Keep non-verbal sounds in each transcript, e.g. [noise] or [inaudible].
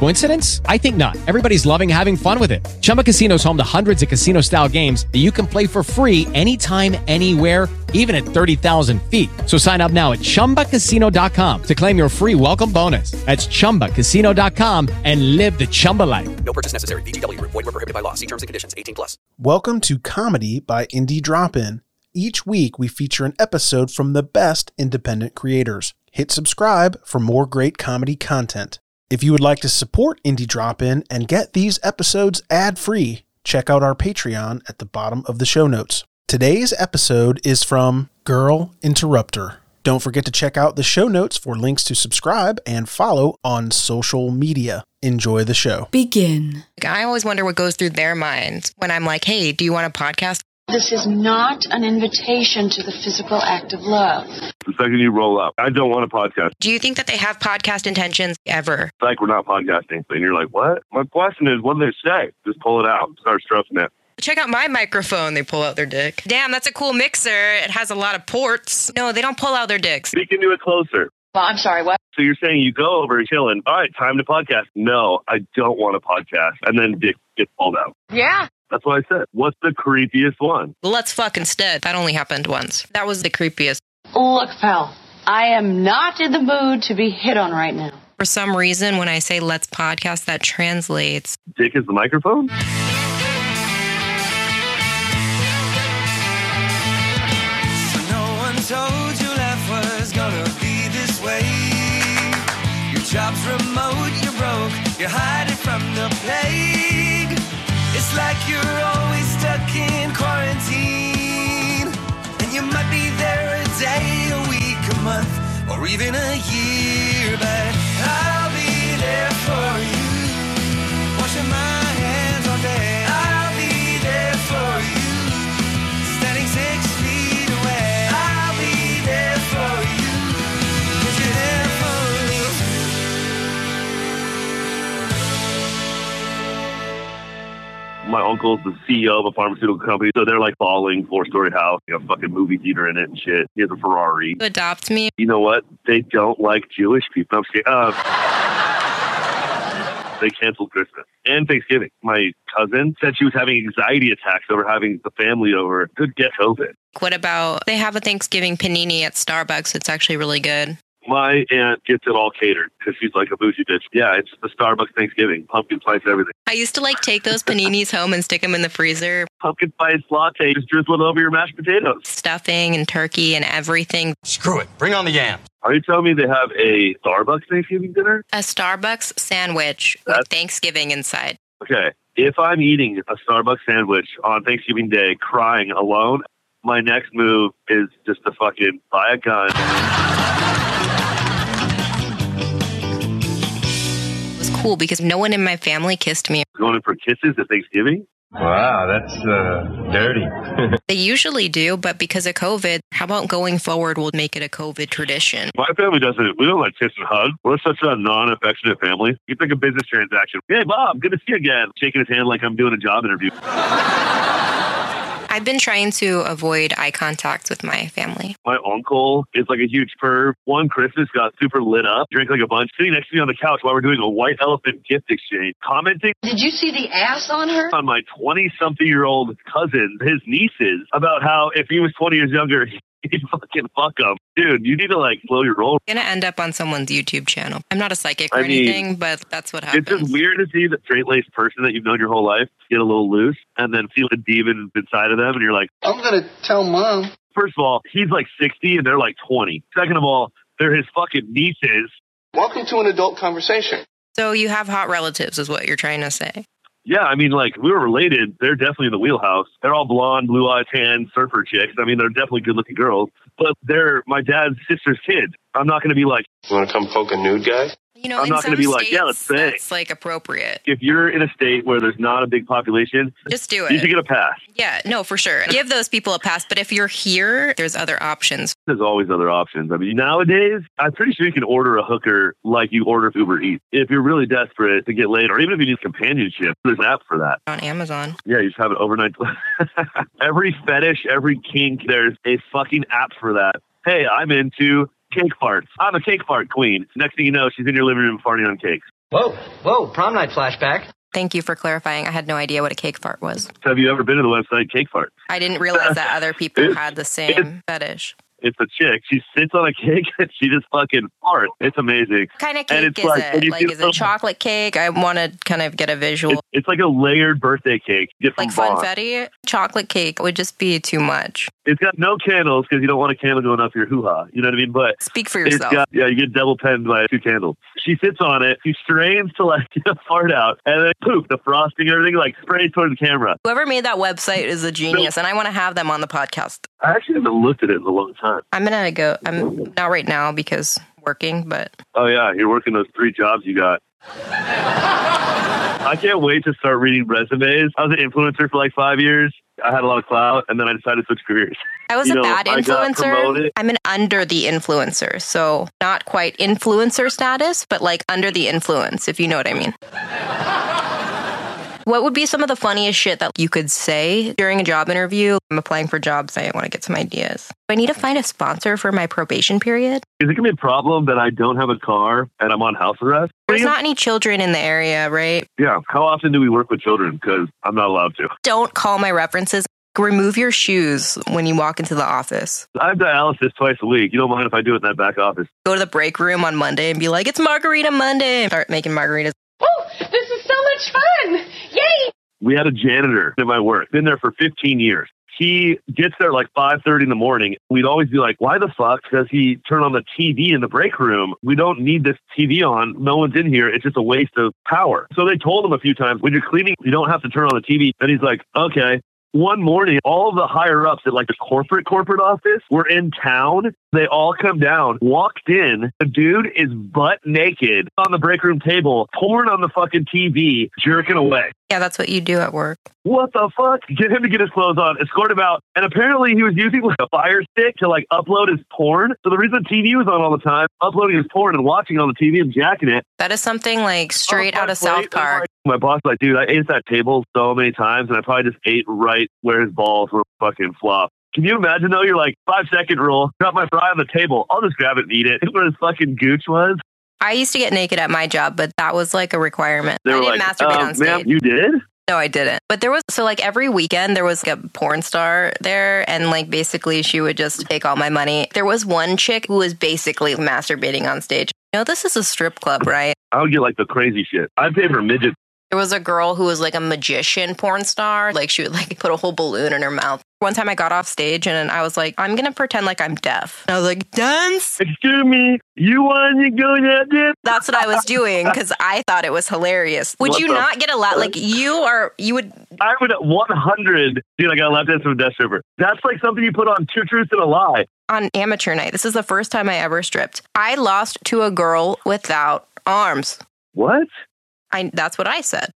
Coincidence? I think not. Everybody's loving having fun with it. Chumba Casino is home to hundreds of casino style games that you can play for free anytime, anywhere, even at 30,000 feet. So sign up now at chumbacasino.com to claim your free welcome bonus. That's chumbacasino.com and live the Chumba life. No purchase necessary. VGW, void, were prohibited by law. See terms and conditions 18 plus. Welcome to Comedy by Indie Drop In. Each week we feature an episode from the best independent creators. Hit subscribe for more great comedy content. If you would like to support Indie Drop In and get these episodes ad free, check out our Patreon at the bottom of the show notes. Today's episode is from Girl Interrupter. Don't forget to check out the show notes for links to subscribe and follow on social media. Enjoy the show. Begin. I always wonder what goes through their minds when I'm like, hey, do you want a podcast? This is not an invitation to the physical act of love. The second you roll up, I don't want a podcast. Do you think that they have podcast intentions ever? It's like we're not podcasting. And you're like, what? My question is, what do they say? Just pull it out. Start stroking it. Check out my microphone. They pull out their dick. Damn, that's a cool mixer. It has a lot of ports. No, they don't pull out their dicks. Speak into it closer. Well, I'm sorry, what? So you're saying you go over chilling. All right, time to podcast. No, I don't want a podcast. And then dick gets pulled out. Yeah. That's what I said. What's the creepiest one? Let's fuck instead. That only happened once. That was the creepiest. Look, pal, I am not in the mood to be hit on right now. For some reason, when I say let's podcast, that translates. Dick is the microphone? Even a year. Uncle's the CEO of a pharmaceutical company, so they're like following four story house, you know, fucking movie theater in it and shit. He has a Ferrari. Adopt me. You know what? They don't like Jewish people. Uh, they canceled Christmas and Thanksgiving. My cousin said she was having anxiety attacks over having the family over. Could get COVID. What about they have a Thanksgiving panini at Starbucks? It's actually really good. My aunt gets it all catered because she's like a bougie bitch. Yeah, it's the Starbucks Thanksgiving, pumpkin spice everything. I used to like take those paninis home and stick them in the freezer, Pumpkin spice latte, just drizzle it over your mashed potatoes. stuffing and turkey and everything. Screw it. Bring on the yams. Are you telling me they have a Starbucks Thanksgiving dinner? A Starbucks sandwich with Thanksgiving inside. Okay, if I'm eating a Starbucks sandwich on Thanksgiving Day crying alone, my next move is just to fucking buy a gun. Cool because no one in my family kissed me. Going in for kisses at Thanksgiving? Wow, that's uh, dirty. [laughs] They usually do, but because of COVID, how about going forward, we'll make it a COVID tradition? My family doesn't. We don't like kiss and hug. We're such a non-affectionate family. It's like a business transaction. Hey, Bob, good to see you again. Shaking his hand like I'm doing a job interview. [laughs] I've been trying to avoid eye contact with my family. My uncle is like a huge perv. One Christmas got super lit up, drank like a bunch, sitting next to me on the couch while we're doing a white elephant gift exchange, commenting Did you see the ass on her? on my 20 something year old cousin, his nieces, about how if he was 20 years younger, [laughs] he'd fucking fuck them. Dude, you need to like slow your roll. I'm gonna end up on someone's YouTube channel. I'm not a psychic or I mean, anything, but that's what happens. It's happens. just weird to see the straight laced person that you've known your whole life get a little loose and then feel a demon inside of them. And you're like, I'm gonna tell mom. first of all, he's like 60 and they're like 20. Second of all, they're his fucking nieces. Welcome to an adult conversation. So you have hot relatives, is what you're trying to say. Yeah, I mean, like we were related. They're definitely in the wheelhouse. They're all blonde, blue-eyed, tan surfer chicks. I mean, they're definitely good looking girls. But they're my dad's sister's kids. I'm not going to be like, You want to come poke a nude guy? You know, I'm not gonna be like, yeah, let's bang. It's like appropriate. if you're in a state where there's not a big population, Just do it. you should get a pass. Yeah, no, for sure. Give those people a pass. But if you're here, there's other options. There's always other options. I mean, nowadays, I'm pretty sure you can order a hooker like you order Uber Eats. If you're really desperate to get laid, or even if you need companionship, there's an app for that. on Amazon. Yeah, you just have it overnight. [laughs] every fetish, every kink, there's a fucking app for that. Hey, I'm into cake farts. I'm a cake fart queen. Next thing you know, she's in your living room farting on cakes. Whoa, whoa, prom night flashback. Thank you for clarifying. I had no idea what a cake fart was. Have you ever been to the website Cake Fart? I didn't realize that other people [laughs] had the same fetish. It's a chick. She sits on a [laughs] cake and she just fucking farts. It's amazing. What kind of cake is like- it? Like, is so- it chocolate cake? I want to kind of get a visual. It's, it's like a layered birthday cake. like funfetti, chocolate cake would just be too much. It's got no candles because you don't want a candle going up your hoo ha. You know what I mean? But Speak for it's yourself. got yeah, you get double penned by two candles. She sits on it. She strains to like [laughs] get a fart out, and then poof, the frosting and everything like sprays toward the camera. Whoever made that website is a genius, and I want to have them on the podcast. I actually haven't looked at it in a long time. I'm gonna go. I'm not right now because working, but Oh yeah, you're working those three jobs you got. I can't wait to start reading resumes. I was an influencer for like five years. I had a lot of clout, and then I decided to switch careers. I was You a know, bad influencer. I'm an under the influencer, so not quite influencer status, but like under the influence, if you know what I mean. What would be some of the funniest shit that you could say during a job interview? I'm applying for jobs. I want to get some ideas. Do I need to find a sponsor for my probation period? Is it gonna be a problem that I don't have a car and I'm on house arrest? There's not any children in the area, right? Yeah. How often do we work with children? Because I'm not allowed to. Don't call my references. Remove your shoes when you walk into the office. I have dialysis twice a week. You don't mind if I do it in that back office? Go to the break room on Monday and be like, it's Margarita Monday. Start making margaritas. Oh, this is so much fun! Yay! We had a janitor at my work. Been there for 15 years. He gets there like 5:30 in the morning. We'd always be like, "Why the fuck does he turn on the TV in the break room? We don't need this TV on. No one's in here. It's just a waste of power." So they told him a few times, "When you're cleaning, you don't have to turn on the TV." And he's like, "Okay." One morning, all the higher ups at like the corporate corporate office were in town. They all come down, walked in. The dude is butt naked on the break room table, porn on the fucking TV, jerking away. Yeah, that's what you do at work. What the fuck? Get him to get his clothes on, escort him out. And apparently he was using like a fire stick to like upload his porn. So the reason the TV was on all the time, uploading his porn and watching it on the TV and jacking it. That is something like straight out of South Park. My boss was like, dude, I ate at that table so many times and I probably just ate right where his balls were fucking flopped. Can you imagine though? You're like, five second rule, drop my fry on the table. I'll just grab it and eat it. [laughs] Where his fucking gooch was. I used to get naked at my job, but that was like a requirement. They I didn't like, masturbate um, on stage. ma'am, you did? No, I didn't. But there was so like every weekend there was like a porn star there and like basically she would just take all my money. There was one chick who was basically masturbating on stage. You know, this is a strip club, right? I would get like the crazy shit. I'd pay for midget. There was a girl who was like a magician porn star. Like she would like put a whole balloon in her mouth. One time I got off stage and I was like, I'm gonna pretend like I'm deaf. And I was like, dance. Excuse me, you want to go that dip? That's what I was doing because I thought it was hilarious. Would What you not get a lot? Like you are, you would. I would 100. Dude, I got a lap dance from a death stripper. That's like something you put on Two Truths and a Lie. on amateur night. This is the first time I ever stripped. I lost to a girl without arms. What? I that's what I said.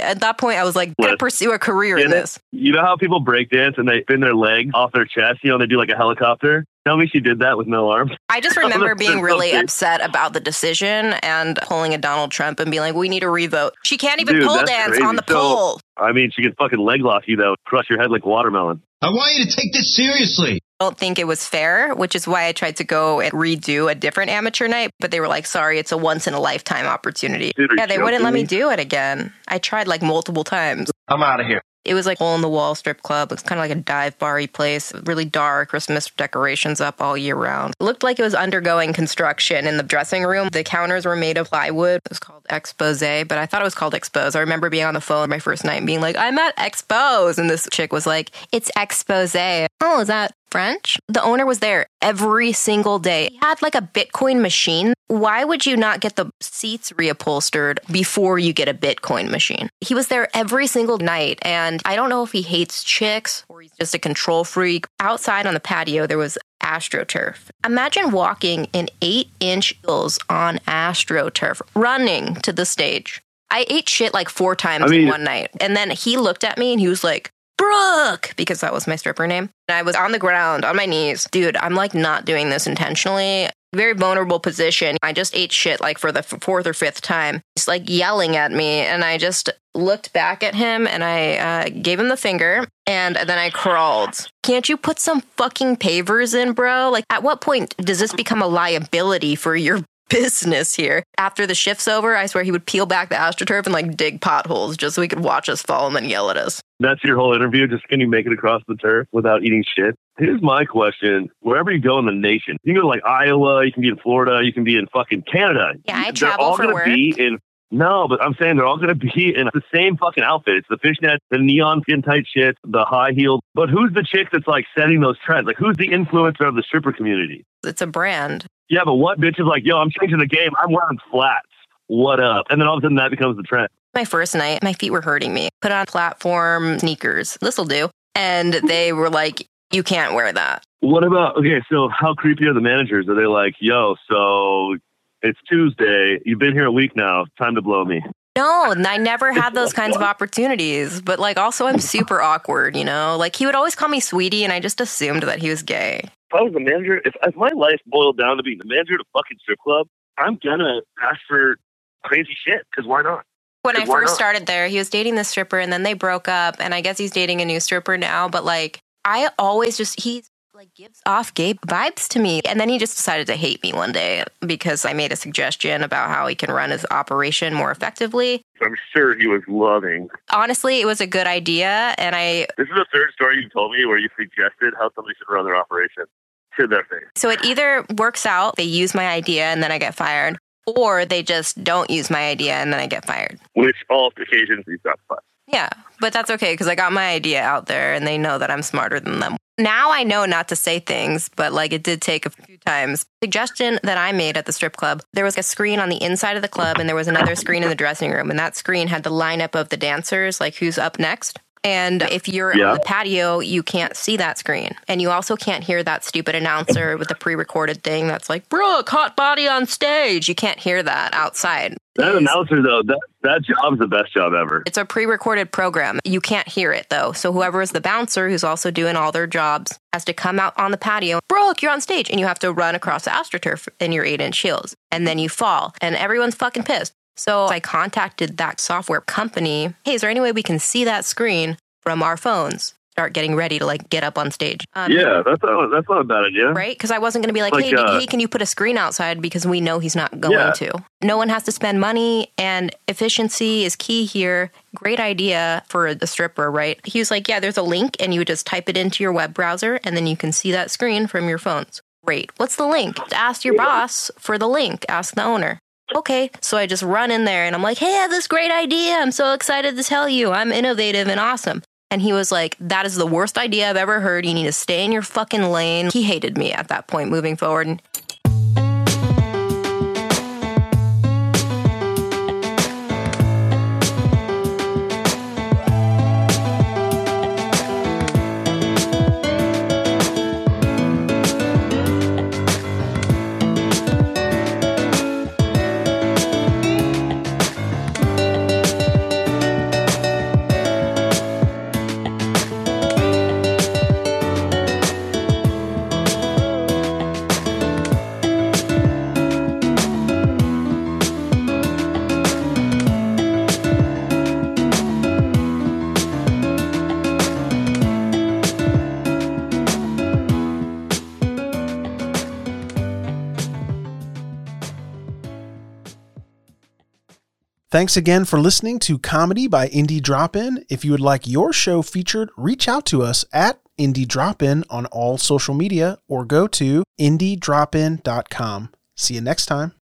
At that point, I was like, gonna pursue a career in Get it? this. You know how people break dance and they spin their leg off their chest? You know, they do like a helicopter? Tell me she did that with no arms. I just [laughs] remember being really cute. upset about the decision and pulling a Donald Trump and being like, "We need a revote." She can't even Dude, pole dance crazy. on the So- pole. I mean, she can fucking leg lock you, though. Crush your head like watermelon. I want you to take this seriously. I don't think it was fair, which is why I tried to go and redo a different amateur night. But they were like, "Sorry, it's a once in a lifetime opportunity." Dude, yeah, they wouldn't let me do it again. I tried like multiple times. I'm out of here. It was like hole in the wall strip club. It's kind of like a dive bar place, really dark, Christmas decorations up all year round. It looked like it was undergoing construction in the dressing room. The counters were made of plywood. It was called Expose, but I thought it was called Expose. I remember being on the phone my first night and being like, I'm at Expose. And this chick was like, It's Expose. Oh, is that French. The owner was there every single day. He had like a Bitcoin machine. Why would you not get the seats reupholstered before you get a Bitcoin machine? He was there every single night, and I don't know if he hates chicks or he's just a control freak. Outside on the patio, there was AstroTurf. Imagine walking in eight inch heels on AstroTurf, running to the stage. I ate shit like four times I mean- in one night. And then he looked at me and he was like, Brooke, because that was my stripper name. And I was on the ground, on my knees. Dude, I'm like not doing this intentionally. Very vulnerable position. I just ate shit like for the fourth or fifth time. He's like yelling at me. And I just looked back at him and I uh, gave him the finger and then I crawled. Can't you put some fucking pavers in, bro? Like, at what point does this become a liability for your business here? After the shift's over, I swear he would peel back the astroturf and like dig potholes just so he could watch us fall and then yell at us. That's your whole interview. Just can you make it across the turf without eating shit? Here's my question. Wherever you go in the nation, you can go to like Iowa, you can be in Florida, you can be in fucking Canada. Yeah, I They're travel all for gonna work. be in no, but I'm saying they're all going to be [laughs] in the same fucking outfit. It's the fishnet, the neon skin tight shit, the high heeled. But who's the chick that's like setting those trends? Like, who's the influencer of the stripper community? It's a brand. Yeah, but what bitch is like, yo, I'm changing the game. I'm wearing flats. What up? And then all of a sudden that becomes the trend. My first night, my feet were hurting me. Put on platform sneakers. This'll do. And [laughs] they were like, you can't wear that. What about okay? So how creepy are the managers? Are they like, yo, so it's Tuesday. You've been here a week now. Time to blow me. No, I never had those [laughs] kinds of opportunities. But like, also, I'm super awkward, you know? Like, he would always call me sweetie, and I just assumed that he was gay. If I was the manager, if, if my life boiled down to being the manager of a fucking strip club, I'm gonna ask for crazy shit. Because why not? When I first started there, he was dating this stripper, and then they broke up, and I guess he's dating a new stripper now. But like, I always just he like gives off gay vibes to me, and then he just decided to hate me one day because I made a suggestion about how he can run his operation more effectively. I'm sure he was loving. Honestly, it was a good idea, and I This is the third story you told me where you suggested how somebody should run their operation to their face. So it either works out, they use my idea and then I get fired, or they just don't use my idea and then I get fired. Which all occasions you've got fun. Yeah, but that's okay because I got my idea out there and they know that I'm smarter than them. Now I know not to say things, but like it did take a few times. Suggestion that I made at the strip club there was a screen on the inside of the club and there was another screen in the dressing room, and that screen had the lineup of the dancers, like who's up next. And if you're Yeah. on the patio, you can't see that screen. And you also can't hear that stupid announcer with the pre recorded thing that's like, Brooke, hot body on stage. You can't hear that outside. That announcer though, that that job's the best job ever. It's a pre recorded program. You can't hear it though. So whoever is the bouncer who's also doing all their jobs has to come out on the patio. Brooke, you're on stage. And you have to run across the AstroTurf in your eight inch heels. And then you fall. And everyone's fucking pissed. So I contacted that software company. Hey, is there any way we can see that screen from our phones? Start getting ready to like get up on stage. Um, yeah, that's not that's not a bad idea. Right? Because I wasn't going to be like, Like, hey, uh, hey, can you put a screen outside? Because we know he's not going Yeah. to. No one has to spend money, and efficiency is key here. Great idea for the stripper, right? He was like, yeah, there's a link, and you would just type it into your web browser, and then you can see that screen from your phones. Great. What's the link? Ask your boss for the link. Ask the owner. Okay, so I just run in there and I'm like, hey, I have this great idea. I'm so excited to tell you. I'm innovative and awesome. And he was like, that is the worst idea I've ever heard. You need to stay in your fucking lane. He hated me at that point moving forward. Thanks again for listening to Comedy by Indie Drop In. If you would like your show featured, reach out to us at Indie Drop In on all social media or go to indiedropin.com. See you next time.